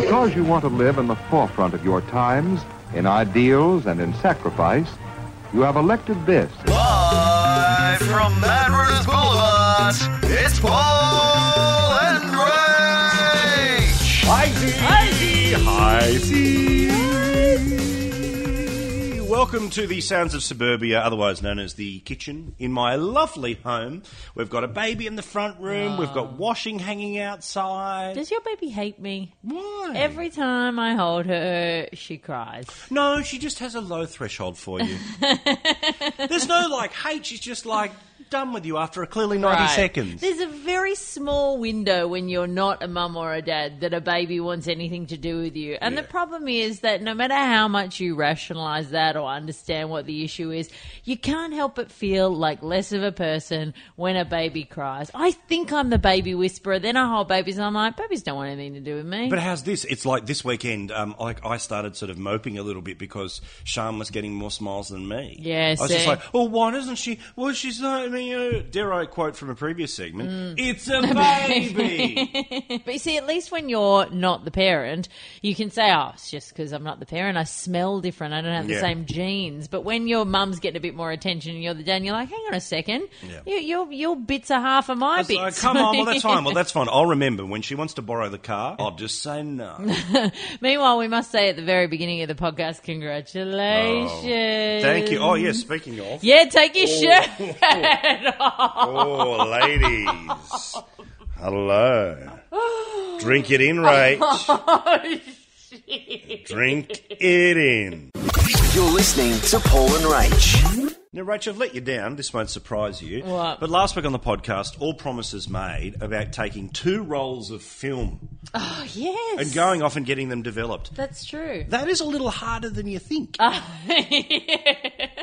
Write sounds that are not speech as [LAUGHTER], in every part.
Because you want to live in the forefront of your times, in ideals and in sacrifice, you have elected this. Live from Mad Runners Boulevard, it's Paul and Rach. Hi, Z. Hi, Z. Welcome to the Sounds of Suburbia, otherwise known as the kitchen, in my lovely home. We've got a baby in the front room. We've got ah. washing hanging outside. Does your baby hate me? Why? Every time I hold her, she cries. No, she just has a low threshold for you. [LAUGHS] There's no like hate. She's just like done with you after a clearly 90 Right. seconds. There's a very small window when you're not a mum or a dad that a baby wants anything to do with you. And the problem is that no matter how much you rationalize that or understand what the issue is, you can't help but feel like less of a person when a baby cries. I think I'm the baby whisperer. Then I hold babies and I'm like, babies don't want anything to do with me. But how's this? It's like this weekend. Um, like I started sort of moping a little bit because Sean was getting more smiles than me. Yeah, I was just like, "Well, why doesn't she? Well, she's not." I mean, uh, dare I quote from a previous segment? Mm. It's [LAUGHS] a baby. [LAUGHS] But you see, at least when you're not the parent, you can say, oh, it's just because I'm not the parent. I smell different. I don't have the Yeah. same genes. But when your mum's getting a bit more attention and you're the dad, and you're like, hang on a second. Yeah. You, your, your bits are half of my bits. like, come on, well that's fine. Well [LAUGHS] that's fine. I'll remember when she wants to borrow the car. I'll just say no. Meanwhile, we must say at the very beginning of the podcast, congratulations. Thank you. Oh yes. Speaking of, Yeah, take your shirt off. oh ladies, hello. Drink it in, Rach. [LAUGHS] Oh, Drink it in. You're listening to Paul and Rach. Now, Rach, I've let you down. This won't surprise you. What? But last week on the podcast, all promises made about taking two rolls of film Oh, yes. and going off and getting them developed. That's true. That is a little harder than you think. [LAUGHS]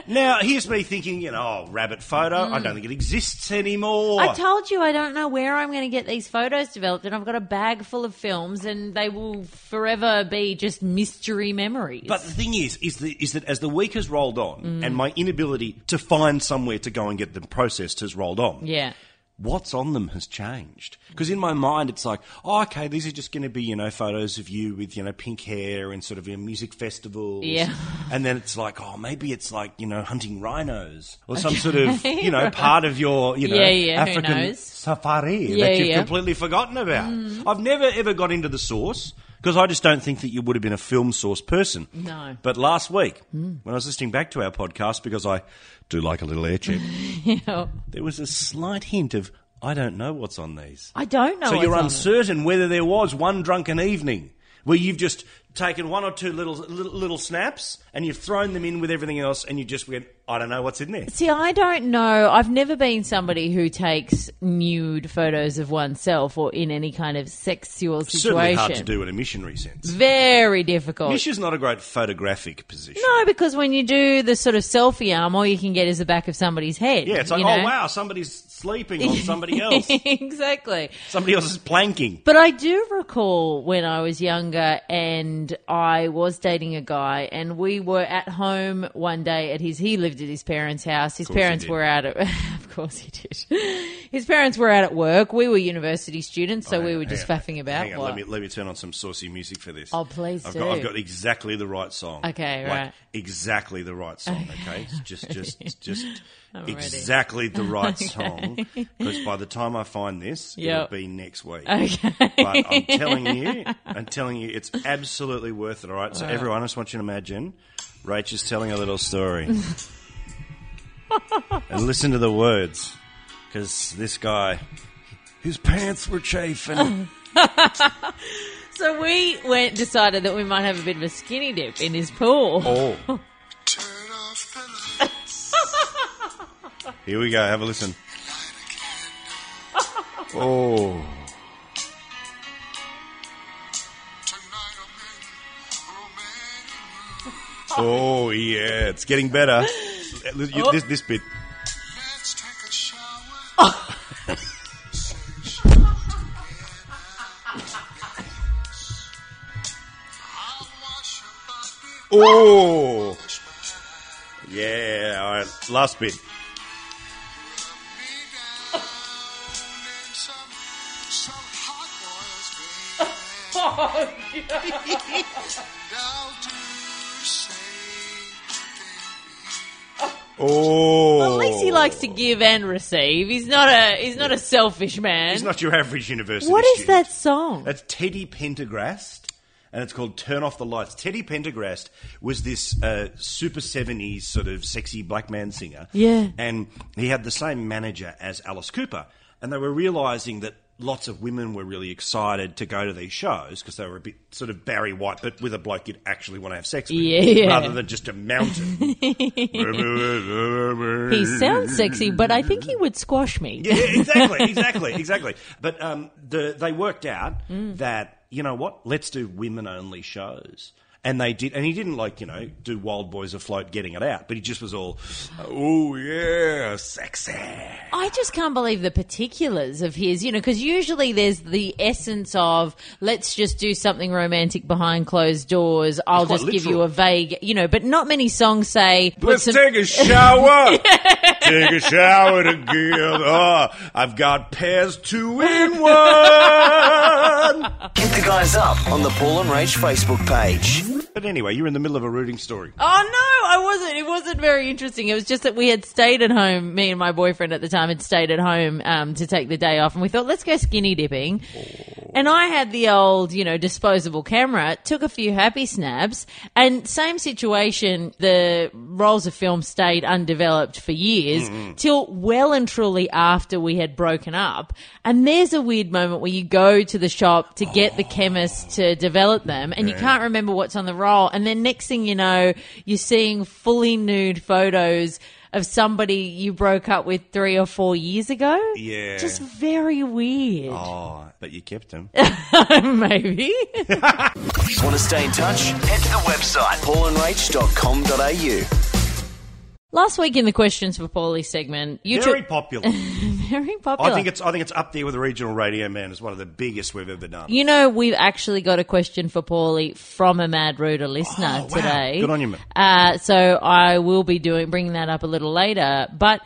Now, here's me thinking, you know, oh, rabbit photo. I don't think it exists anymore. Mm. I told you I don't know where I'm going to get these photos developed, and I've got a bag full of films, and they will forever be just mystery memories. but the thing is, is, the, is that as the week has rolled on Mm. and my inability to find somewhere to go and get them processed has rolled on, yeah, what's on them has changed. Because in my mind, it's like, oh, okay, these are just going to be, you know, photos of you with, you know, pink hair and sort of in music festivals. Yeah. And then it's like, oh, maybe it's like, you know, hunting rhinos or some sort of, you know, [LAUGHS] part of your, you know, Yeah, yeah, African safari Yeah, that you've. Mm. completely forgotten about. I've never ever got into the source. Because I just don't think that you would have been a film source person. No. Mm. But last week, when I was listening back to our podcast, because I do like a little air check, [LAUGHS] Yeah. there was a slight hint of I don't know what's on these. I don't know. so you're uncertain whether there was one drunken evening where you've just taken one or two little little, little snaps and you've thrown them in with everything else, and you just went, I don't know what's in there. See, I don't know. I've never been somebody who takes nude photos of oneself or in any kind of sexual situation. Certainly hard to do in a missionary sense. Very difficult. Mission's not a great photographic position. no, because when you do the sort of selfie arm, all you can get is the back of somebody's head. Yeah, it's like, you oh know? wow, somebody's sleeping on somebody [LAUGHS] else. exactly. somebody else is planking. But I do recall when I was younger and I was dating a guy and we were at home one day at his he lived at his parents' house. His parents were out at of [LAUGHS] course he did. His parents were out at work. We were university students, so Oh, we were just hang on. faffing about. Hang on, What? let me let me turn on some saucy music for this. Oh, please I've do. Got, I've got exactly the right song. Okay, like, right. Exactly the right song. [LAUGHS] Okay, just just just [LAUGHS] ready. exactly the right [LAUGHS] song. Because by the time I find this, Yep. it'll be next week. Okay. But I'm telling you, I'm telling you, it's absolutely worth it. All right. So everyone, I just want you to imagine, Rach is telling a little story, and listen to the words, because this guy, his pants were chafing. [LAUGHS] So we went decided that we might have a bit of a skinny dip in his pool. Oh. [LAUGHS] Here we go. Have a listen. Oh. Oh yeah, it's getting better. You- oh. This this bit. [LAUGHS] Oh. Yeah. All right. Last bit. [LAUGHS] [LAUGHS] some Oh, At least he likes to give and receive. He's not a he's not a selfish man. He's not your average university. what is student. that song? That's Teddy Pendergrass, and it's called "Turn Off the Lights." Teddy Pendergrass was this uh, super seventies sort of sexy black man singer. Yeah. and he had the same manager as Alice Cooper, and they were realizing that lots of women were really excited to go to these shows because they were a bit sort of Barry White, but with a bloke you'd actually want to have sex with, Yeah. rather than just a mountain. [LAUGHS] He sounds sexy, but I think he would squash me. Yeah, exactly, [LAUGHS] exactly, exactly. But um, the, they worked out Mm. that you know what? Let's do women only shows. And they did, and he didn't like you know do Wild Boys Afloat, getting it out, but he just was all, oh yeah, sexy. I just can't believe the particulars of his, you know, because usually there's the essence of let's just do something romantic behind closed doors. I'll quite just give you a vague, you know, but not many songs say. Let's some- take a shower. [LAUGHS] take a shower together. Oh, [LAUGHS] I've got pairs two in one. Hit the guys up on the Paul and Rach Facebook page. But anyway, you're in the middle of a rooting story. Oh no, I wasn't. It wasn't very interesting. It was just that we had stayed at home. Me and my boyfriend at the time had stayed at home um, to take the day off, and we thought let's go skinny dipping. And I had the old, you know, disposable camera. Took a few happy snaps, and same situation. The rolls of film stayed undeveloped for years mm-hmm. till well and truly after we had broken up. And there's a weird moment where you go to the shop to get the oh. chemist to develop them, and you can't remember what's on the roll. And then next thing you know, you're seeing fully nude photos of somebody you broke up with three or four years ago. Yeah. Just very weird. Oh, but you kept him. [LAUGHS] Maybe. [LAUGHS] Want to stay in touch? Head to the website paulandrach.com.au. Last week in the questions for Paulie segment, you Very took popular. [LAUGHS] very popular. I think it's I think it's up there with the regional radio man. It's one of the biggest we've ever done. You know, we've actually got a question for Paulie from a Mad Rooter listener Oh, wow. today. Good on you, man. Uh, so I will be doing bringing that up a little later, but.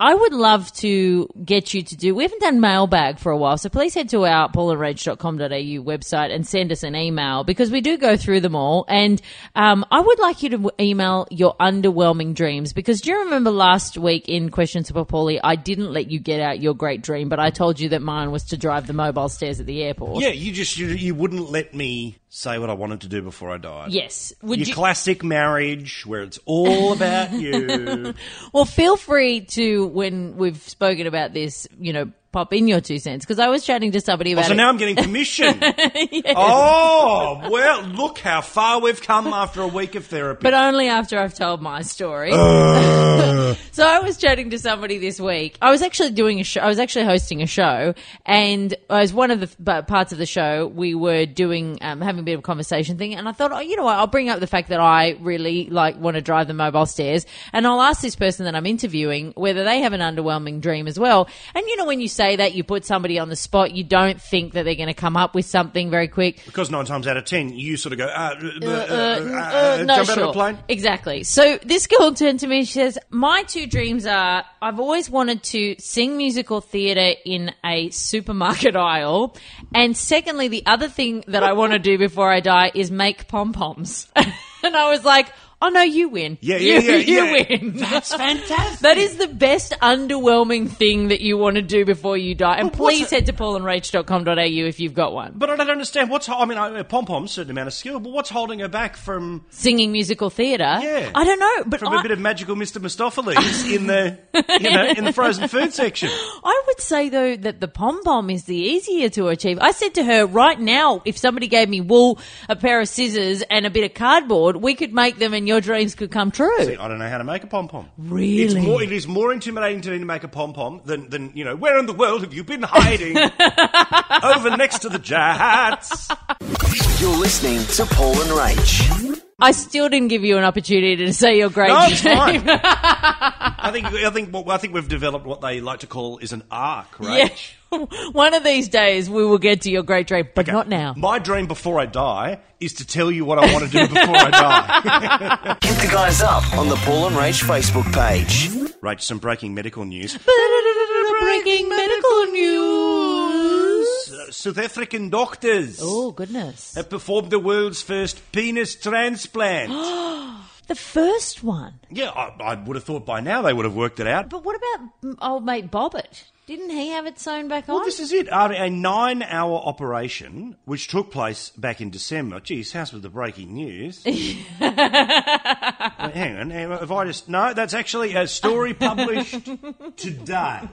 I would love to get you to do. We haven't done mailbag for a while, so please head to our paulandrach.com.au website and send us an email because we do go through them all. And um, I would like you to email your underwhelming dreams because do you remember last week in Questions for Paulie, I didn't let you get out your great dream, but I told you that mine was to drive the mobile stairs at the airport. Yeah, you just you, you wouldn't let me say what I wanted to do before I died. Yes. Would Your you? classic marriage where it's all about you. [LAUGHS] Well, feel free to when we've spoken about this, you know, pop in your two cents because I was chatting to somebody about Oh, so it. now I'm getting commission. [LAUGHS] Oh, well, look how far we've come after a week of therapy. but only after I've told my story. Uh. [LAUGHS] so I was chatting to somebody this week. I was actually doing a show. I was actually hosting a show, and as one of the parts of the show, we were doing um, having a bit of a conversation thing. And I thought, oh, you know what? I'll bring up the fact that I really like want to drive the mobile stairs, and I'll ask this person that I'm interviewing whether they have an underwhelming dream as well. And you know, when you say that, you put somebody on the spot. You don't think that they're going to come up with something very quick. because nine times out of ten, you sort of go, uh, uh, uh, uh, Uh, no, jump out sure. a plane. Exactly. So this girl turned to me. She says, "My two dreams are: I've always wanted to sing musical theatre in a supermarket [LAUGHS] aisle, and secondly, the other thing that I want to do before I die is make pom poms." [LAUGHS] and I was like. Oh no, you win. Yeah, yeah, you, yeah, [LAUGHS] you yeah. win. That's fantastic. That is the best underwhelming thing that you want to do before you die. And But what's please it- head to paulandrach.com.au if you've got one. But I don't understand what's. I mean, I- pom pom's certain amount of skill, but what's holding her back from Singing musical theatre. Yeah. I don't know, but from I, a bit of magical Mr. Mistoffelees in the [LAUGHS] you know in the frozen food section? I would say though that the pom pom is the easier to achieve. I said to her, right now, if somebody gave me wool, a pair of scissors, and a bit of cardboard, we could make them, and your dreams could come true. See, I don't know how to make a pom pom. Really? It's more, it is more intimidating to me to make a pom pom than, than, you know, where in the world have you been hiding? [LAUGHS] Over next to the jats. You're listening to Paul and Rach. I still didn't give you an opportunity to say your great No, it's fine. [LAUGHS] I think I think what I think we've developed what they like to call is an arc, right? Yeah. [LAUGHS] One of these days we will get to your great dream, but not now. My dream before I die is to tell you what I want to do before I die. [LAUGHS] Hit the guys up on the Paul and Rach Facebook page. right, some breaking medical news. [LAUGHS] Breaking medical news. Uh, South African doctors Oh, goodness. have performed the world's first penis transplant. [GASPS] The first one. yeah, I, I would have thought by now they would have worked it out. But what about old mate Bobbitt? Didn't he have it sewn back on? Well, this is it. After a nine hour operation, which took place back in December. Geez, how's with the breaking news? [LAUGHS] Wait, hang on. hang on, If I just. No, that's actually a story published [LAUGHS] today.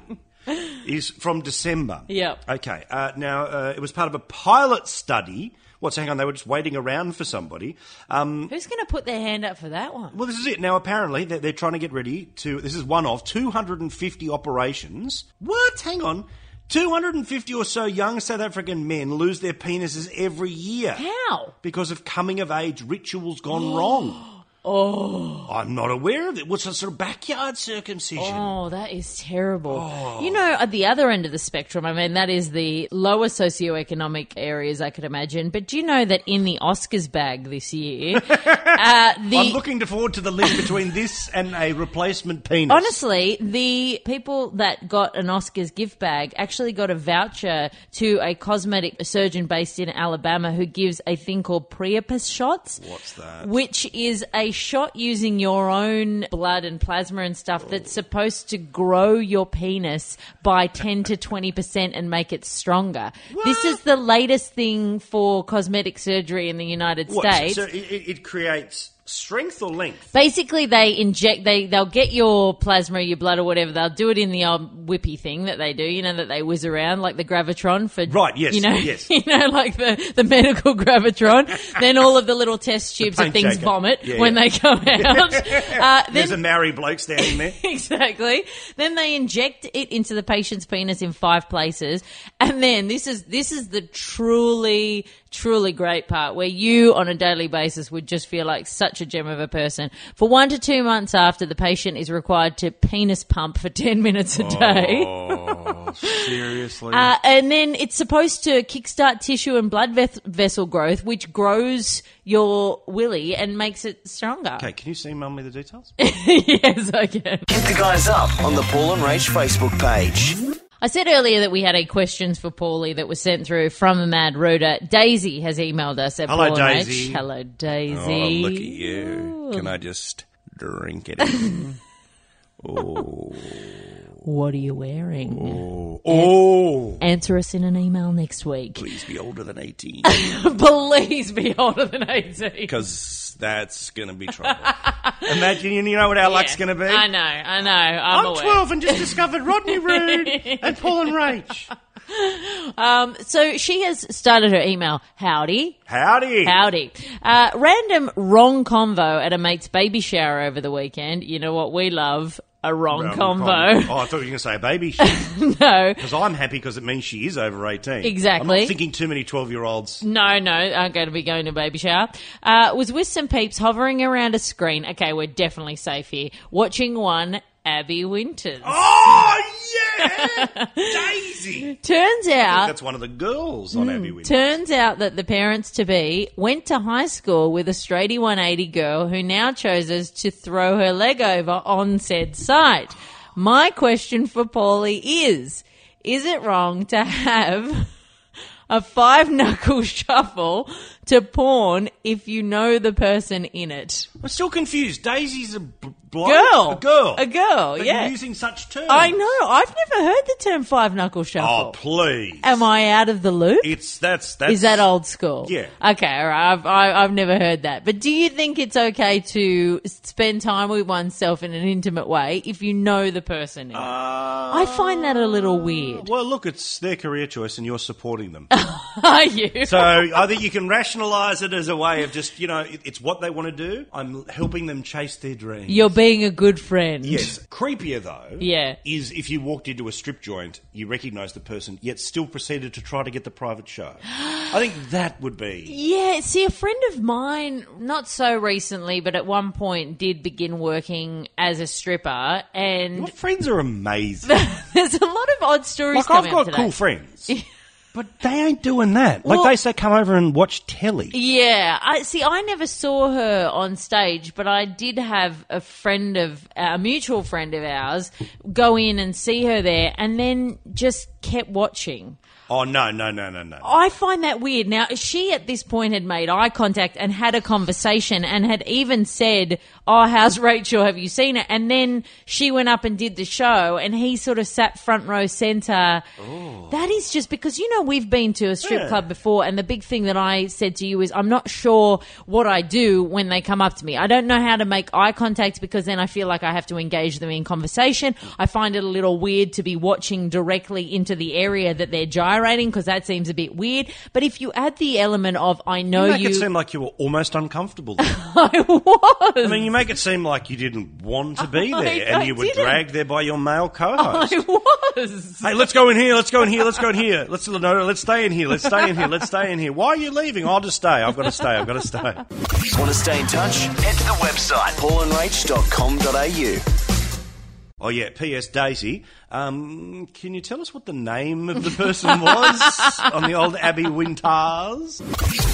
Is from December. Yep. Okay. Uh, now, uh, it was part of a pilot study. What's hang on? They were just waiting around for somebody. Um, Who's going to put their hand up for that one? well, this is it. Now, apparently, they're, they're trying to get ready to. This is one of 250 operations. What? Hang on. 250 or so young South African men lose their penises every year. How? Because of coming of age rituals gone wrong. [GASPS] Oh. I'm not aware of it. What's a sort of backyard circumcision? Oh, that is terrible. Oh. You know, at the other end of the spectrum, I mean, that is the lower socioeconomic areas I could imagine. But do you know that in the Oscars bag this year, [LAUGHS] uh, the I'm looking forward to the link between this and a replacement penis. Honestly, the people that got an Oscars gift bag actually got a voucher to a cosmetic surgeon based in Alabama who gives a thing called Priapus shots. What's that? Which is a shot using your own blood and plasma and stuff that's supposed to grow your penis by 10 to 20% and make it stronger. This is the latest thing for cosmetic surgery in the United What, States. So it it creates strength or length? Basically, they inject they they'll get your plasma, your blood, or whatever. They'll do it in the old whippy thing that they do. You know that they whiz around like the gravitron for Right, yes, You know, yes. [LAUGHS] You know, like the the medical gravitron. [LAUGHS] then all of the little test tubes paint things shaker. vomit Yeah, when yeah. they come [LAUGHS] out. uh, There's a then married bloke standing there. exactly. Then they inject it into the patient's penis in five places, and then this is this is the truly truly great part where you on a daily basis would just feel like such a gem of a person. For one to two months after, the patient is required to penis pump for [LAUGHS] ten minutes a day. Oh, seriously? Uh, and then it's supposed to kickstart tissue and blood ves- vessel growth, which grows your willy and makes it stronger. okay, can you see mum me the details? [LAUGHS] yes, I can. Hit the guys up on the Paul and Rach Facebook page. I said earlier that we had a questions for Paulie that was sent through from a mad rooter. Daisy has emailed us at Hello, Paul and Daisy. Hello, Daisy. Oh, look at you. Can I just drink it in? [LAUGHS] What are you wearing? oh, oh, Answer us in an email next week. please be older than 18 [LAUGHS] Please be older than 18. because that's going to be trouble. [LAUGHS] Imagine, you know what our luck's going to be? I know, I know. I'm, I'm 12 and just discovered Rodney [LAUGHS] Rude and Paul and Rach. Um, so she has started her email. Howdy. Howdy. Howdy. Uh, random wrong convo at a mate's baby shower over the weekend. You know what we love? A wrong, Wrong combo. com- Oh, I thought you were going to say a baby [LAUGHS] shit. no. Because I'm happy because it means she is over 18. Exactly. I'm not thinking too many 12 year olds. No, no, I'm going to be going to baby shower. Uh, was with some peeps hovering around a screen. Okay, we're definitely safe here. Watching one Abby Winters. Oh! [LAUGHS] Daisy! Turns out, That's one of the girls on hmm. Abby Winters. turns out that the parents to be went to high school with a straighty 180 girl who now chooses to throw her leg over on said site. My question for Paulie is: Is it wrong to have [LAUGHS] a five knuckle [LAUGHS] shuffle to porn if you know the person in it? I'm still confused. Daisy's a b- bloke? Girl, A girl. a girl. But yeah, you're using such terms. I know. I've never heard the term five knuckle shuffle. Oh, please. Am I out of the loop? It's that's that's Is that old school? Yeah. Okay, all right. I've, I, I've never heard that. But do you think it's okay to spend time with oneself in an intimate way if you know the person? Uh, I find that a little weird. Well, look, it's their career choice, and you're supporting them. [LAUGHS] Are you? so I think you can rationalise it as a way of just, you know, it- it's what they want to do. I'm helping them chase their dreams. You're being a good friend. Yes. Creepier though, Yeah. is if you walked into a strip joint, you recognise the person, yet still proceeded to try to get the private show. [GASPS] I think that would be. Yeah, see, a friend of mine, not so recently, but at one point did begin working as a stripper, and Your friends are amazing. [LAUGHS] there's a lot of odd stories like coming I've got today. cool friends, [LAUGHS] but they ain't doing that. Well- like they say, come over and watch telly. Yeah, I see. I never saw her on stage, but I did have a friend of a mutual friend of ours go in and see her there, and then just kept watching. Oh no, no, no, no, no. I find that weird. Now, she at this point had made eye contact and had a conversation and had even said, Oh, how's [LAUGHS] Rachel? Have you seen it? And then she went up and did the show and he sort of sat front row center. That is just because, you know, we've been to a strip Yeah. club before and the big thing that I said to you is I'm not sure what I do when they come up to me. I don't know how to make eye contact because then I feel like I have to engage them in conversation. I find it a little weird to be watching directly into the area that they're gyrating because that seems a bit weird. But if you add the element of I know You make you, it seem like you were almost uncomfortable. [LAUGHS] I was. I mean, you make it seem like you didn't want to be [LAUGHS] I- there, and I you were didn't. dragged there by your male co-host. I was. Hey, let's go in here. Let's go in here. Let's go in here. Let's no, no, let's stay in here. Let's stay in here. Let's stay in here. Why are you leaving? I'll just stay. I've got to stay. I've got to stay. Want to stay in touch? Head to the website paulandrach.com.au. Oh yeah. P.S. Daisy, um, can you tell us what the name of the person was [LAUGHS] on the old Abby Winters?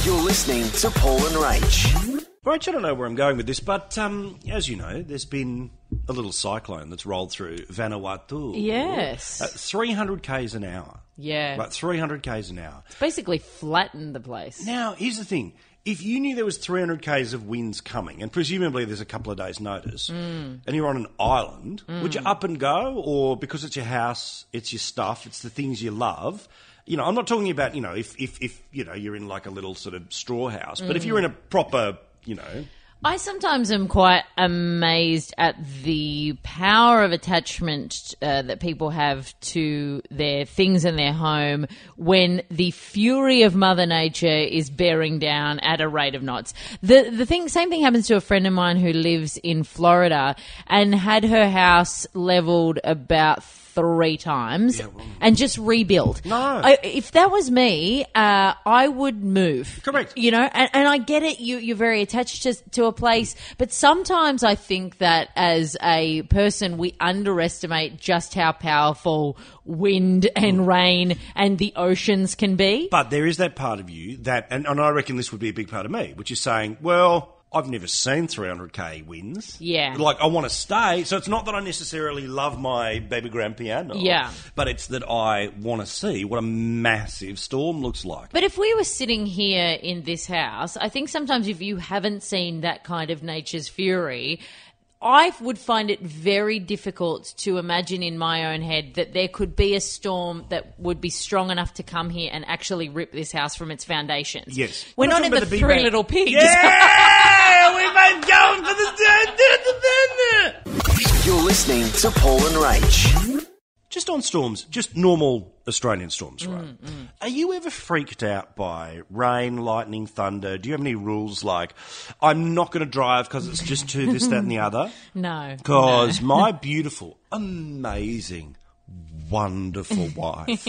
You're listening to Paul and Rach. Rach, I don't know where I'm going with this, but um, as you know, there's been a little cyclone that's rolled through Vanuatu. Yes. At 300 k's an hour. Yeah. Like 300 k's an hour. It's Basically flattened the place. Now, here's the thing. If you knew there was 300 k's of winds coming, and presumably there's a couple of days' notice, mm. and you're on an island, mm. would you up and go, or because it's your house, it's your stuff, it's the things you love? You know, I'm not talking about you know if if, if you know you're in like a little sort of straw house, but if mm. you're in a proper you know I sometimes am quite amazed at the power of attachment uh, that people have to their things in their home when the fury of Mother Nature is bearing down at a rate of knots. The the thing, same thing happens to a friend of mine who lives in Florida and had her house leveled about three times and just rebuild. No. I, if that was me, uh, I would move. Correct. You know, and, and I get it. You you're very attached to, to a place, but sometimes I think that as a person, we underestimate just how powerful wind and rain and the oceans can be. But there is that part of you that, and, and I reckon this would be a big part of me, which is saying, well, I've never seen 300k wins. Yeah. Like, I want to stay. So it's not that I necessarily love my baby grand piano. Yeah. But it's that I want to see what a massive storm looks like. But if we were sitting here in this house, I think sometimes if you haven't seen that kind of nature's fury, I would find it very difficult to imagine in my own head that there could be a storm that would be strong enough to come here and actually rip this house from its foundations. Yes. We're We're not in the, the Three bang. Little Pigs. Yeah! [LAUGHS] We've been going for the... You're listening to Paul and Rach. Just on storms, just normal Australian storms, Mm, right? Are you ever freaked out by rain, lightning, thunder? Do you have any rules like, I'm not going to drive because it's just too this, that, and the other? [LAUGHS] No. Because my [LAUGHS] beautiful, amazing, wonderful [LAUGHS] wife,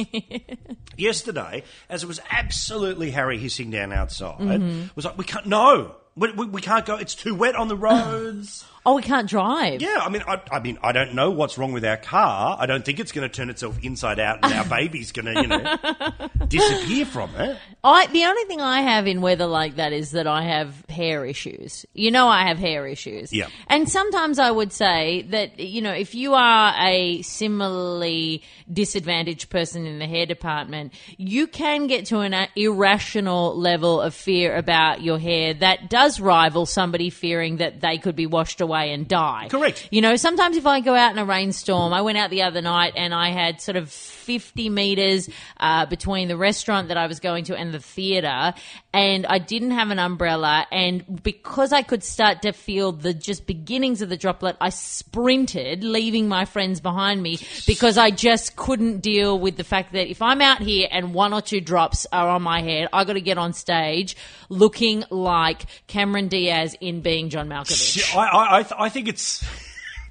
yesterday, as it was absolutely Harry hissing down outside, Mm-hmm. was like, we can't, no, we, we, we can't go, it's too wet on the roads. Oh, we can't drive. Yeah, I mean, I, I mean, I don't know what's wrong with our car. I don't think it's going to turn itself inside out, and our [LAUGHS] baby's going to, you know, disappear from it. I the only thing I have in weather like that is that I have hair issues. You know, I have hair issues. Yeah. And sometimes I would say that you know, if you are a similarly disadvantaged person in the hair department, you can get to an uh, irrational level of fear about your hair that does rival somebody fearing that they could be washed away and die. Correct. You know, sometimes if I go out in a rainstorm, I went out the other night and I had sort of 50 meters uh, between the restaurant that I was going to and the theater, and I didn't have an umbrella. And because I could start to feel the just beginnings of the droplet, I sprinted, leaving my friends behind me because I just couldn't deal with the fact that if I'm out here and one or two drops are on my head, I got to get on stage looking like Cameron Diaz in Being John Malkovich. I, I, I, I think it's.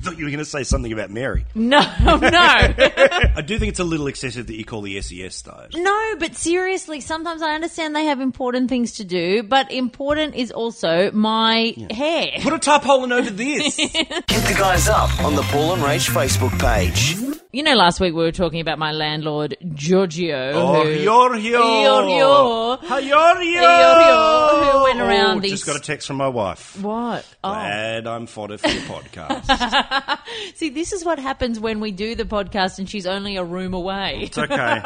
I thought you were going to say something about Mary. No, no. [LAUGHS] I do think it's a little excessive that you call the SES though. No, but seriously, sometimes I understand they have important things to do, but important is also my hair. Put a tarpaulin over this. [LAUGHS] Hit the guys up on the Paul and Rach Facebook page. You know, last week we were talking about my landlord, Giorgio. Oh, who, Giorgio. Giorgio. Giorgio. Giorgio, who went around Oh, these- Just got a text from my wife. What? Oh. Glad I'm fodder for your [LAUGHS] podcast. [LAUGHS] See, this is what happens when we do the podcast and she's only a room away. it's okay.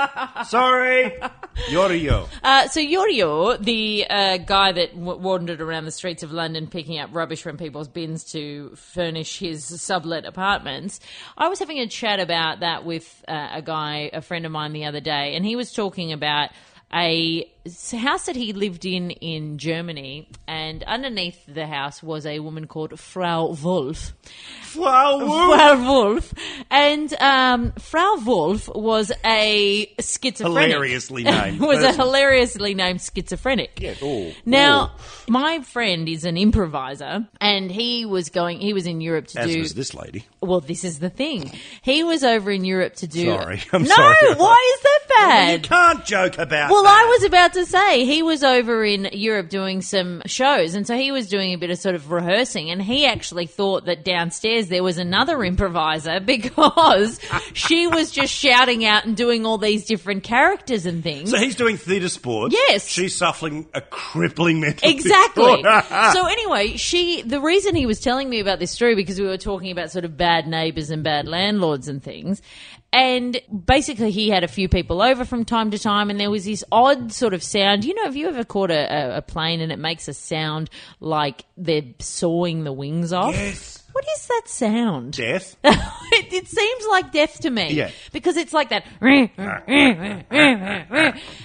Sorry. [LAUGHS] Giorgio. Uh, so Giorgio, the uh, guy that w- wandered around the streets of London picking up rubbish from people's bins to furnish his sublet apartments, I was having a chat about that with uh, a guy, a friend of mine, the other day, and he was talking about a house that he lived in in Germany, and underneath the house was a woman called Frau Wolf. Wow. Frau Wolf. And um, Frau Wolf was a schizophrenic. Hilariously [LAUGHS] named. was a hilariously named schizophrenic. Yeah, oh, Now, my friend is an improviser, and he was going. He was in Europe to As do. was this lady. Well, this is the thing. He was over in Europe to do. Sorry, I'm sorry. no, sorry. why is that bad? You can't joke about Well, that. I was about to say he was over in Europe doing some shows, and so he was doing a bit of sort of rehearsing, and he actually thought that downstairs there was another improviser [LAUGHS] because she was just shouting out and doing all these different characters and things. So he's doing theatre sports. Yes. She's suffering a crippling mental Exactly. [LAUGHS] so anyway, she the reason he was telling me about this story because we were talking about sort of bad neighbors and bad landlords and things. And basically, he had a few people over from time to time, and there was this odd sort of sound. You know, have you ever caught a, a, plane and it makes a sound like they're sawing the wings off? Yes. What is that sound? Death. [LAUGHS] it, it seems like death to me. Yeah. Because it's like that.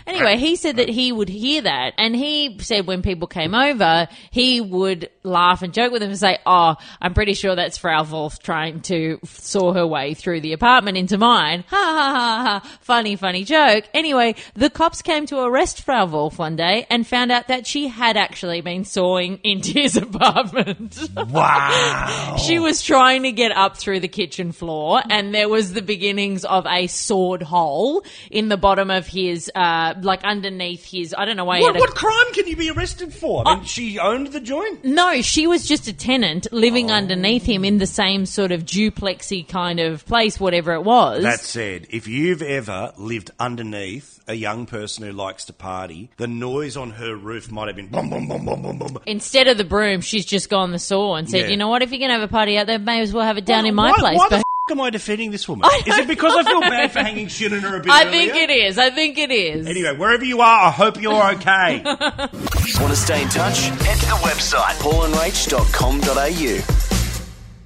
anyway, he said that he would hear that, and he said when people came over, he would laugh and joke with them and say, "Oh, I'm pretty sure that's Frau Wolf trying to saw her way through the apartment into mine." Ha ha ha ha! Funny, funny joke. Anyway, the cops came to arrest Frau Wolf one day and found out that she had actually been sawing [LAUGHS] into his apartment. Wow. [LAUGHS] She was trying to get up through the kitchen floor, and there was the beginnings of a sword hole in the bottom of his, uh, like underneath his. I don't know why. he What, a- crime can you be arrested for? I mean, she owned the joint. no, she was just a tenant living Oh. underneath him in the same sort of duplexy kind of place, whatever it was. That said, if you've ever lived underneath a young person who likes to party, the noise on her roof might have been boom, boom, boom, boom, boom, boom. Instead of the broom, she's just gone the saw and said, Yeah. "You know what? If you're gonna have a party out there, may as well have it down in my why, place." Why the f- am I defending this woman? [LAUGHS] Is it because I feel bad for hanging shit in her a bit [LAUGHS] I earlier? think it is. I think it is. Anyway, wherever you are, I hope you're okay. [LAUGHS] Want to stay in touch? Head to the website paulandrach.com.au.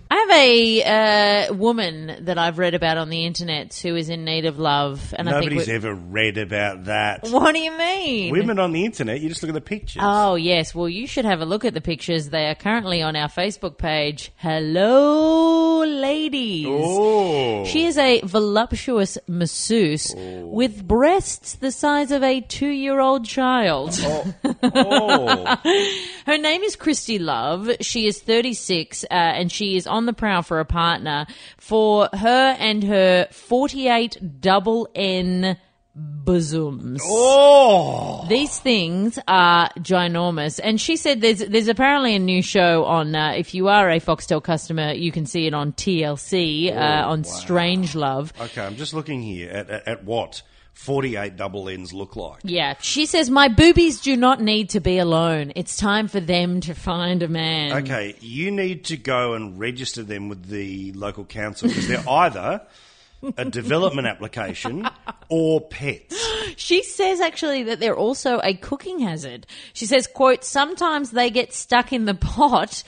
I have a uh, woman that I've read about on the internet who is in need of love, and I Nobody's think. ever read about that. we- What do you mean? Women on the internet, you just look at the pictures. Oh yes, well you should have a look at the pictures. They are currently on our Facebook page. Hello, ladies. Oh. She is a voluptuous masseuse with breasts the size of a two-year-old child. [LAUGHS] Oh. Her name is Christy Love. She is 36 uh, and she is on the prowl for a partner for her and her 48 double N bosoms. oh. These things are ginormous, and she said there's there's apparently a new show on. Uh, if you are a Foxtel customer, you can see it on TLC Oh, uh, on Strange Love. Okay, I'm just looking here at, at, at what 48 double ends look like. Yeah, she says my boobies do not need to be alone. It's time for them to find a man. Okay, you need to go and register them with the local council because they're [LAUGHS] either a development application or pets. [GASPS] She says actually that they're also a cooking hazard. She says, quote, sometimes they get stuck in the [LAUGHS] pot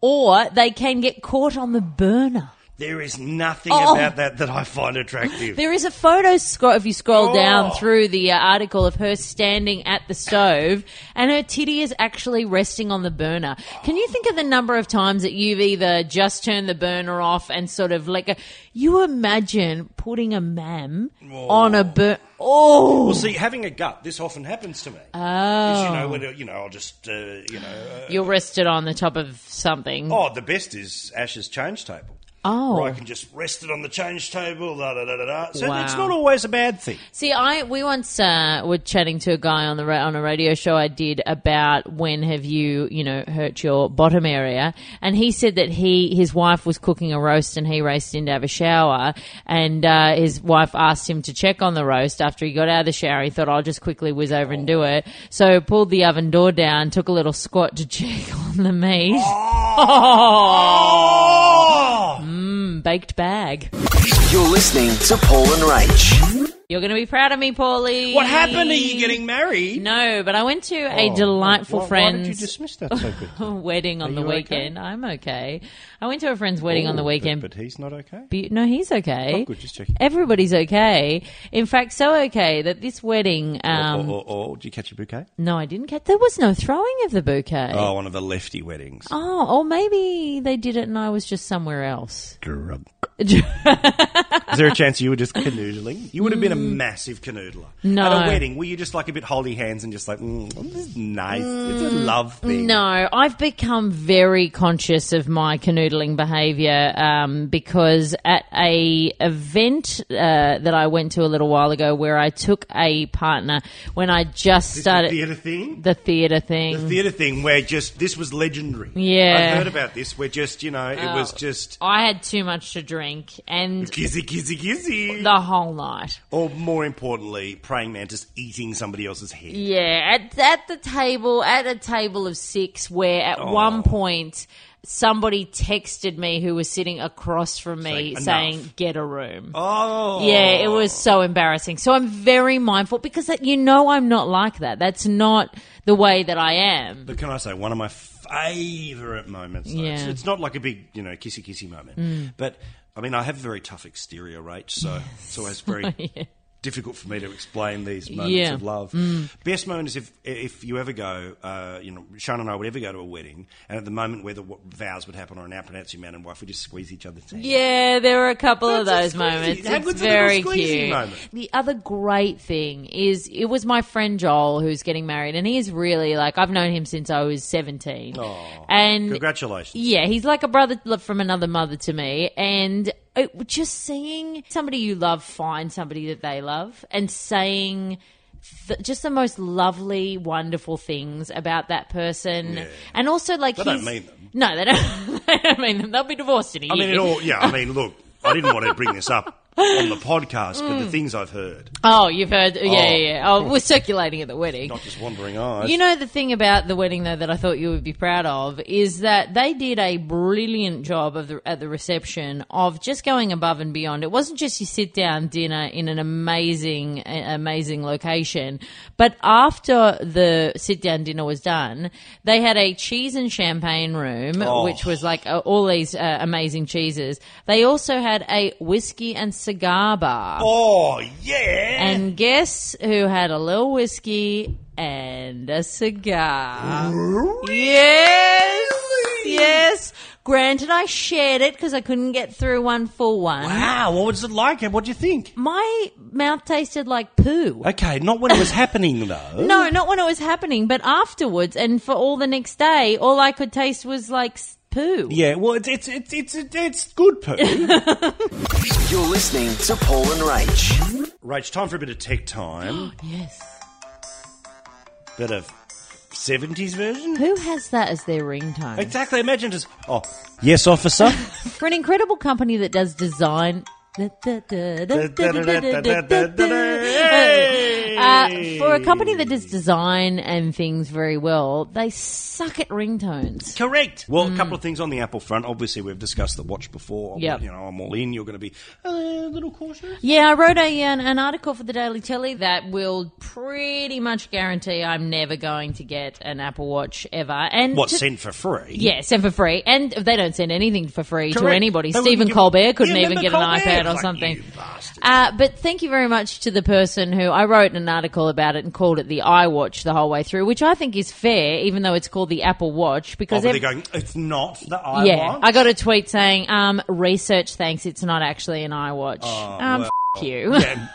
or they can get caught on the burner. There is nothing Oh. about that that I find attractive. [GASPS] There is a photo scroll if you scroll Oh. down through the uh, article of her standing at the stove and her titty is actually resting on the burner. Can you think of the number of times that you've either just turned the burner off and sort of like a, you imagine putting a mam on a burn. Oh, Well, see, having a gut, this often happens to me. Oh. You know, when, you know, I'll just, uh, you know. Uh, you'll rest it on the top of something. oh, the best is Ash's change table. Oh. Or I can just rest it on the change table. Da, da, da, da, da. So Wow. it's not always a bad thing. See, I we once uh, were chatting to a guy on the ra- on a radio show I did about when have you you know hurt your bottom area, and he said that he his wife was cooking a roast and he raced in to have a shower, and uh, his wife asked him to check on the roast after he got out of the shower. He thought I'll just quickly whiz over and do it, so pulled the oven door down, took a little squat to [LAUGHS] check on the meat. Oh! [LAUGHS] Baked bag. You're listening to Paul and Rach. You're going to be proud of me, Paulie. What happened? Are you getting married? No, but I went to a Oh, delightful why, friend's Why did you dismiss that so quickly? [LAUGHS] wedding on Are the you okay? weekend. I'm okay. I went to a friend's wedding on the weekend. But, but he's not okay? Be- no, he's okay. Oh, good, just checking. Everybody's okay. In fact, so okay that this wedding. Um, or, or, or, did you catch a bouquet? No, I didn't get. There was no throwing of the bouquet. Oh, one of the lefty weddings. Oh, or maybe they did it and I was just somewhere else. Drunk. [LAUGHS] Is there a chance you were just canoodling? You would have been a massive canoodler. No. At a wedding, were you just like a bit holding hands and just like, mm, this is nice. it's a love thing. No, I've become very conscious of my canoodling behaviour um, because at a event uh, that I went to a little while ago, where I took a partner when I just This started the theatre thing? the theatre thing. The theatre thing where just, this was legendary. Yeah. I've heard about this where just, you know, it was Oh. just I had too much to drink and kizzy, kizzy, kizzy. the whole night. Or more importantly, praying mantis eating somebody else's head. Yeah, at at the table, at a table of six, where at Oh. one point somebody texted me who was sitting across from me Saying, saying. "Get a room." Oh. Yeah, it was so embarrassing. So I'm very mindful because that, you know I'm not like that. That's not the way that I am. But can I say, one of my favourite moments, though, it's, Yeah. Mm. it's not like a big, you know, kissy kissy moment, but I mean, I have a very tough exterior, Rach, so it's always very [LAUGHS] difficult for me to explain these moments Yeah. Mm. of love. Best moment is if if you ever go, uh, you know, Sean and I would ever go to a wedding, and at the moment where the w- vows would happen, or an pronouncing man and wife would just squeeze each other's hands. Yeah, there were a couple of those moments. How It's good's a little very cute. moment? The other great thing is it was my friend Joel who's getting married, and he is really like I've known him since I was seventeen. Oh, and Congratulations. yeah, he's like a brother from another mother to me, and it, just seeing somebody you love find somebody that they love, and saying. th- just the most lovely, wonderful things about that person, Yeah. and also like They don't mean them. No, they don't. [LAUGHS] they don't mean them. They'll be divorced in a I year. I mean, it all. Yeah, I mean, look, I didn't want to bring this up on the podcast, but the Mm. things I've heard, Oh, you've heard? Yeah, Oh. yeah, yeah. Oh, we're circulating at the wedding. not just wandering eyes. You know the thing about the wedding though that I thought you would be proud of is that they did a brilliant job of the, at the reception of just going above and beyond. It wasn't just your sit down dinner in an amazing a- amazing location, but after the sit down dinner was done, they had a cheese and champagne room Oh. which was like uh, all these uh, amazing cheeses. They also had a whiskey and cigar bar. Oh yeah. And guess who had a little whiskey and a cigar? Yes, yes. Granted, I shared it because I couldn't get through one full one. wow, what was it like? And What do you think? My mouth tasted like poo. Okay, not when it was happening [LAUGHS] though. No, not when it was happening, but afterwards, and for all the next day, all I could taste was like s- poo. Yeah, well, it's it's it's it's, it's good poo. [LAUGHS] You're listening to Paul and Rach. Rach, time for a bit of tech time. [GASPS] Yes. bit of seventies version. Who has that as their ringtone? Exactly. Imagine just oh yes, officer. [LAUGHS] For an incredible company that does design. Uh, for a company that does design and things very well, they suck at ringtones. Correct. Well, a couple of things on the Apple front. Obviously, we've discussed the watch before. Yep. You know, I'm all in. You're going to be a little cautious. Yeah, I wrote a, an, an article for the Daily Telly that will pretty much guarantee I'm never going to get an Apple Watch ever. And What to- sent for free? Yeah, sent for free, and they don't send anything for free to Correct. anybody. They Stephen wouldn't give- Colbert couldn't Yeah, even remember get an Colbert? iPad or Like, something. you bastard. Uh, but thank you very much to the person who I wrote an article about it and called it the iWatch the whole way through, which I think is fair, even though it's called the Apple Watch Oh, because but they're going. It's not the I yeah, want. I got a tweet saying, um, "Research thanks, it's not actually an iWatch." um, well, f- you. Yeah,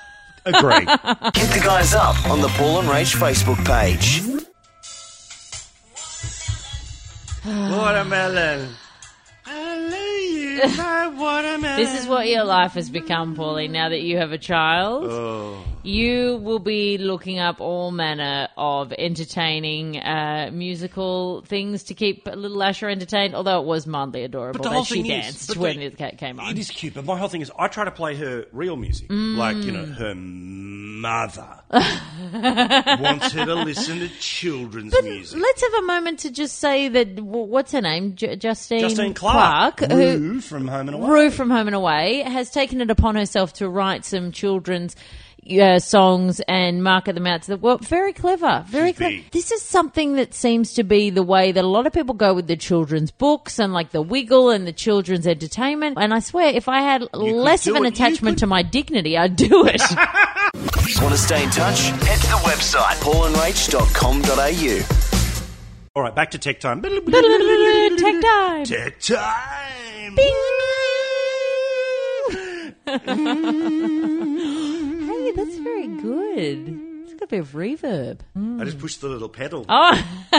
agree. [LAUGHS] Hit the guys up on the Paul and Rach Facebook page. Watermelon. I love you. my watermelon. This is what your life has become, Paulie, now that you have a child. Oh. You will be looking up all manner of entertaining uh, musical things to keep little Asher entertained, although it was mildly adorable But the that whole she thing is- danced but when the- it ca- came on. It is cute, but my whole thing is I try to play her real music. Like, you Mm. know, her mother [LAUGHS] wants her to listen to children's But music. let's have a moment to just say that what's her name, J- Justine, Justine Clarke, who Roo from Home and Away. Roo from Home and Away has taken it upon herself to write some children's uh, songs and market them out to the world. Very clever. Very She's clever. big. This is something that seems to be the way that a lot of people go with the children's books and like the wiggle and the children's entertainment. And I swear, if I had less of an it. Attachment to my dignity, I'd do it. [LAUGHS] Want to stay in touch? Head to the website paulandrach.com.au. All right, back to tech time. Tech time. Tech time. [LAUGHS] Hey, that's very good. It's got a bit of reverb. I just pushed the little pedal Oh, [LAUGHS]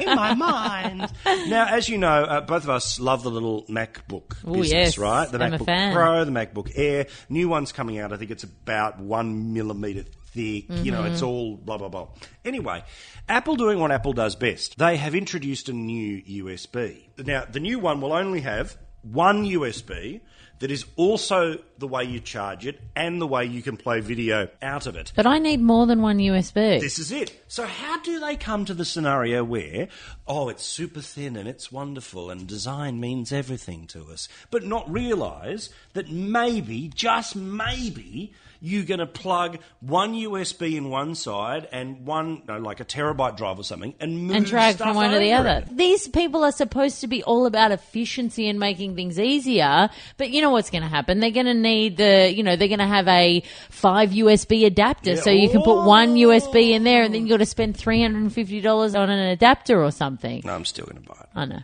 in my mind. Now, as you know, uh, both of us love the little MacBook Ooh, business, yes. right? The I'm a MacBook fan. Pro, the MacBook Air. New one's coming out. I think it's about one millimeter thick. You know, Mm-hmm. it's all blah blah blah. Anyway, Apple doing what Apple does best. They have introduced a new USB. Now, the new one will only have one USB. That is also the way you charge it and the way you can play video out of it. but I need more than one USB. This is it. So, how do they come to the scenario where, oh, it's super thin and it's wonderful and design means everything to us, but not realise that maybe, just maybe, you're going to plug one USB in one side and one, no, like a terabyte drive or something, and move and drag stuff from one to the other. it. These people are supposed to be all about efficiency and making things easier, but you know what's going to happen? They're going to need the, you know, they're going to have a five USB adapter, so you can put one USB in there, and then you got to spend three hundred and fifty dollars on an adapter or something. No, I'm still going to buy it. I know.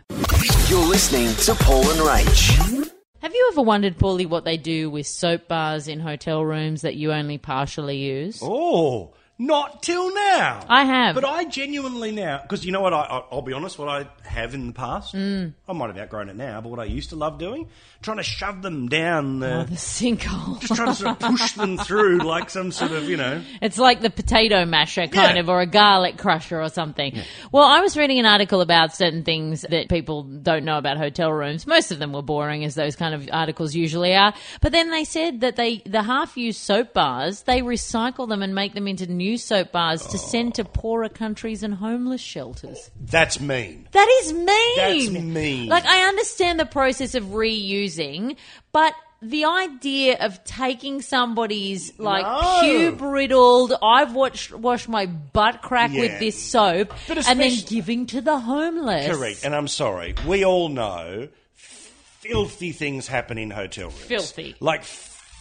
You're listening to Paul and Rach. Have you ever wondered, Paulie, what they do with soap bars in hotel rooms that you only partially use? Oh, not till now. I have. But I genuinely now, because you know what, I, I, I'll be honest, what I have in the past, Mm. I might have outgrown it now, but what I used to love doing, trying to shove them down the. Oh, the sinkhole. just trying to sort of push them through [LAUGHS] like some sort of, you know. It's like the potato masher kind Yeah. of, or a garlic crusher or something. Well, I was reading an article about certain things that people don't know about hotel rooms. Most of them were boring, as those kind of articles usually are. But then they said that they, the half-used soap bars, they recycle them and make them into new soap bars to oh. send to poorer countries and homeless shelters. That's mean. That is mean. That's mean. Like I understand the process of reusing, but the idea of taking somebody's like No. pube riddled, I've watched washed my butt crack Yeah. with this soap, But and then especially- giving to the homeless. Correct. And I'm sorry, we all know filthy things happen in hotel rooms. Filthy. Like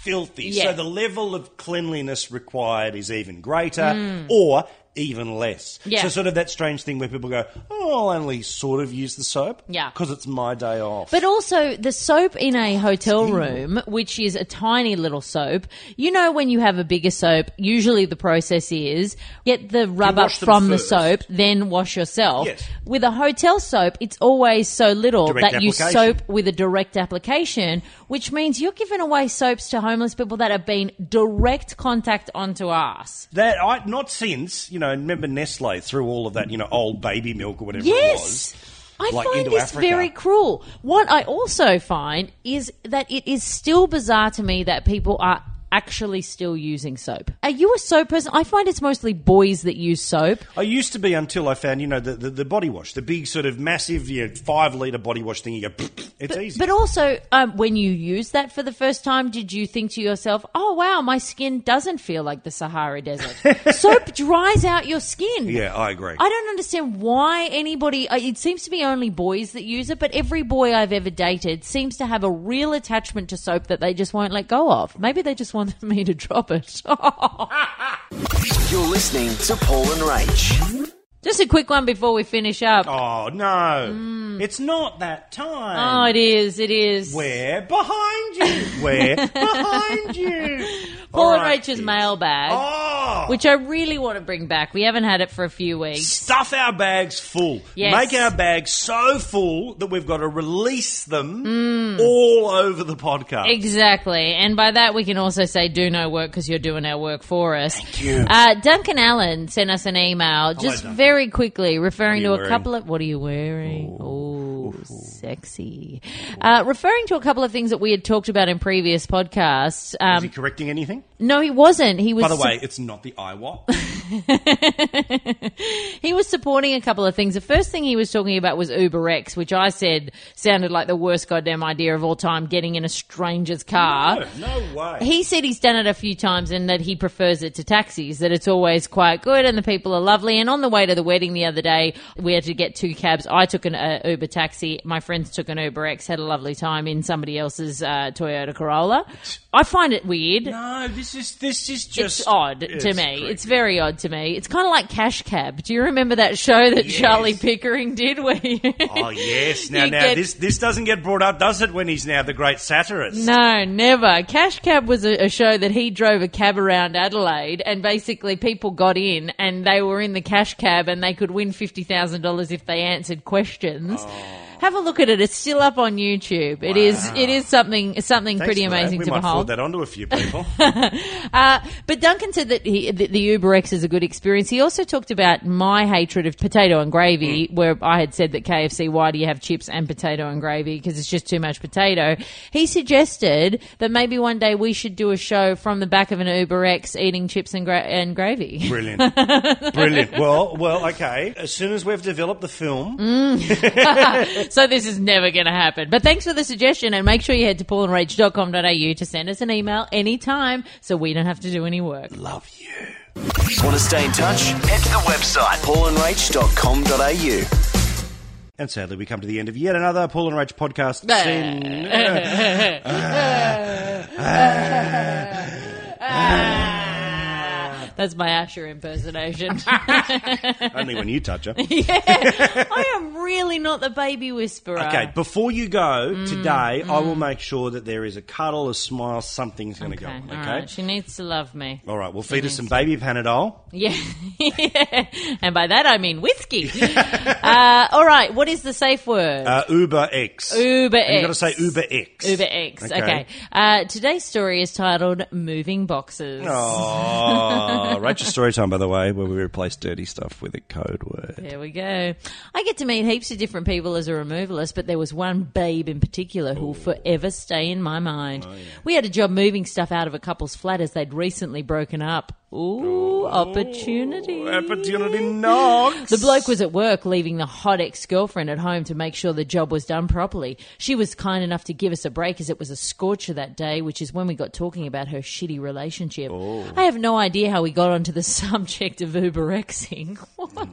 filthy. Yeah. So the level of cleanliness required is even greater mm. or even less. Yeah. So sort of that strange thing where people go, oh, I'll only sort of use the soap. Yeah. Because it's my day off. But also the soap in a hotel room, which is a tiny little soap. You know, when you have a bigger soap, usually the process is get the rub up from the soap, then wash yourself. Yes. With a hotel soap, it's always so little Direct that you soap with a direct application, which means you're giving away soaps to homeless people that have been direct contact onto us. that I not since, you know, remember Nestle threw all of that, you know, old baby milk or whatever it was. Yes. I like, find this Africa. very cruel. What I also find is that it is still bizarre to me that people are actually still using soap. Are you a soap person? I find it's mostly boys that use soap. I used to be until I found, you know, the, the, the body wash, the big sort of massive, you know, five litre body wash thing. You go, it's easy. But also, um, when you used that for the first time, did you think to yourself, oh wow, my skin doesn't feel like the Sahara Desert? [LAUGHS] soap dries out your skin. yeah, I agree. I don't understand why anybody. uh, It seems to be only boys that use it, but every boy I've ever dated seems to have a real attachment to soap that they just won't let go of. Maybe they just want me to drop it. [LAUGHS] You're listening to Paul and Rach. Just a quick one before we finish up. Oh, no, it's not that time. Oh, it is. It is. We're behind you. We're [LAUGHS] behind you. [LAUGHS] Paul All and right, Rachel's kids. mailbag, Oh, which I really want to bring back. We haven't had it for a few weeks. stuff our bags full. Yes. Make our bags so full that we've got to release them Mm. all over the podcast. Exactly. And by that, we can also say do no work because you're doing our work for us. Thank you. Uh, Duncan Allen sent us an email just Duncan. Very quickly referring to a couple of. What are you wearing? Oh, sexy. Uh, referring to a couple of things that we had talked about in previous podcasts. Is Um, he correcting anything? no, he wasn't. He was. By the way, it's not the IWAP. [LAUGHS] He was supporting a couple of things. The first thing he was talking about was UberX, which I said sounded like the worst goddamn idea of all time, getting in a stranger's car. no, no way. He said he's done it a few times and that he prefers it to taxis, that it's always quite good and the people are lovely. And on the way to the wedding the other day, we had to get two cabs. I took an uh, Uber taxi. My friends took an Uber X, had a lovely time in somebody else's uh, Toyota Corolla. I find it weird. no, this is this is just It's odd It's to me. creepy. It's very odd to me. It's kind of like Cash Cab. Do you remember that show that Charlie Pickering did where you... Oh [LAUGHS] yes. Now, now get- this this doesn't get brought up, does it? When he's now the great satirist. No, never. Cash Cab was a, a show that he drove a cab around Adelaide, and basically people got in and they were in the cash cab and they could win fifty thousand dollars if they answered questions. Oh. Have a look at it. It's still up on YouTube. It is. It is something. Something Thanks pretty for that. amazing We to might behold. forward that onto a few [LAUGHS] people. Uh, but Duncan said that he, the, the Uber X is a good experience. He also talked about my hatred of potato and gravy, Mm. where I had said that KFC, why do you have chips and potato and gravy? Because it's just too much potato. He suggested that maybe one day we should do a show from the back of an Uber X eating chips and, gra- and gravy. Brilliant. [LAUGHS] Brilliant. Well, well, okay. As soon as we've developed the film, Mm. [LAUGHS] so this is never going to happen. But thanks for the suggestion, and make sure you head to paulandrach.com.au to send us an email anytime so we don't have to do any work. love you. Want to stay in touch? Head to the website paulandrach.com.au. And sadly, we come to the end of yet another Paul and Rach podcast. Sin- [LAUGHS] ah. Ah. Ah. That's my Asher impersonation. [LAUGHS] Only when you touch her. [LAUGHS] I am really not the baby whisperer. Okay, before you go Mm, today, I will make sure that there is a cuddle, a smile, something's going to go Okay, on. all Okay. right. She needs to love me. All right, we'll feed her some baby Panadol. Yeah. [LAUGHS] and by that I mean whiskey. uh, all right. What is the safe word? Uh, Uber X. Uber And you got to X. say Uber X. Uber X. Okay. Okay. Uh, today's story is titled Moving Boxes. Oh, Oh, Rachel's story time, by the way, where we replace dirty stuff with a code word. There we go. I get to meet heaps of different people as a removalist, but there was one babe in particular who will forever stay in my mind. Oh, we had a job moving stuff out of a couple's flat as they'd recently broken up. Ooh, opportunity. Opportunity knocks. The bloke was at work leaving the hot ex girlfriend at home to make sure the job was done properly. She was kind enough to give us a break as it was a scorcher that day, which is when we got talking about her shitty relationship. I have no idea how we got onto the [LAUGHS] subject of Uber Xing. [LAUGHS] What?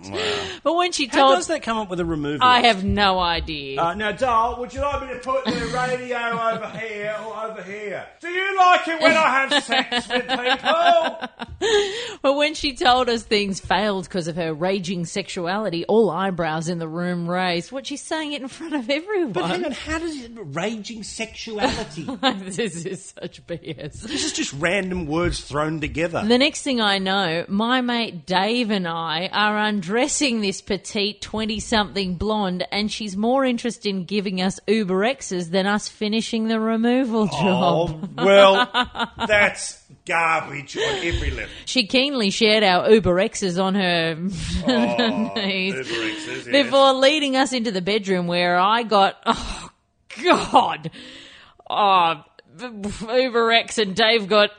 But when she How told does that come up with a removal? I have no idea. Uh, now, Dale, would you like me to put the radio over here or over here? Do you like it when I have sex with people? [LAUGHS] [LAUGHS] But when she told us things failed because of her raging sexuality, all eyebrows in the room raised. What she's saying it in front of everyone. But hang on, how does it raging sexuality? [LAUGHS] this is such BS. this is just random words thrown together. The next thing I know, my mate Dave and I are undressing this petite 20 something blonde, and she's more interested in giving us Uber X's than us finishing the removal oh, job. Oh, well, [LAUGHS] that's garbage on every level. [LAUGHS] She keenly shared our Uber X's on her [LAUGHS] oh, knees Uber X's, yes. before leading us into the bedroom where I got, [LAUGHS] oh, God. Oh, Uber X and Dave got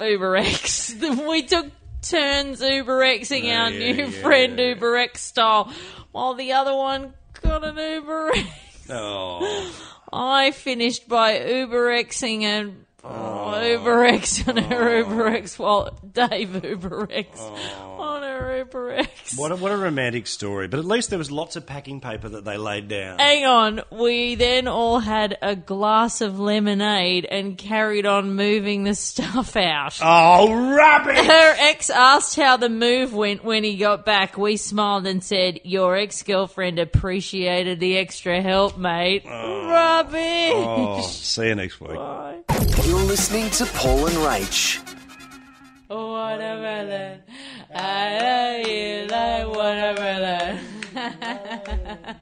Uber X. We took turns Uber Xing our yeah, new yeah. friend Uber X style while the other one got an Uber X. Oh, I finished by Uber Xing a Oh. [LAUGHS] oh, Uber X on her Uber X wallet. Dave Uber X oh. on her Uber What a, what a romantic story. But at least there was lots of packing paper that they laid down. Hang on. We then all had a glass of lemonade and carried on moving the stuff out. Oh, rubbish! Her ex asked how the move went when he got back. We smiled and said, Your ex girlfriend appreciated the extra help, mate. Oh. Rubbish. Oh, see you next week. Bye. You're listening to Paul and Rach. Watermelon. I love you like watermelon. [LAUGHS]